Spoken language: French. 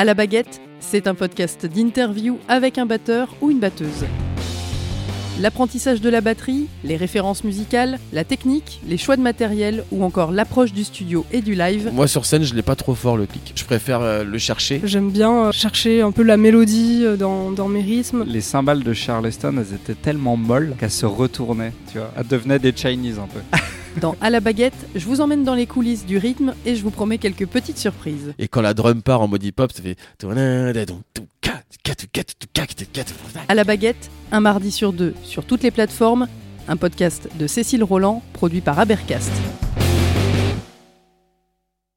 À la baguette, c'est un podcast d'interview avec un batteur ou une batteuse. L'apprentissage de la batterie, les références musicales, la technique, les choix de matériel ou encore l'approche du studio et du live. Moi sur scène, je l'ai pas trop fort le clic. Je préfère euh, le chercher. J'aime bien euh, chercher un peu la mélodie euh, dans, dans mes rythmes. Les cymbales de Charleston, elles étaient tellement molles qu'elles se retournaient, tu vois. Elles devenaient des Chinese un peu. Dans À la baguette, je vous emmène dans les coulisses du rythme et je vous promets quelques petites surprises. Et quand la drum part en mode hip-hop, ça fait. À la baguette, un mardi sur deux, sur toutes les plateformes, un podcast de Cécile Roland, produit par Abercast.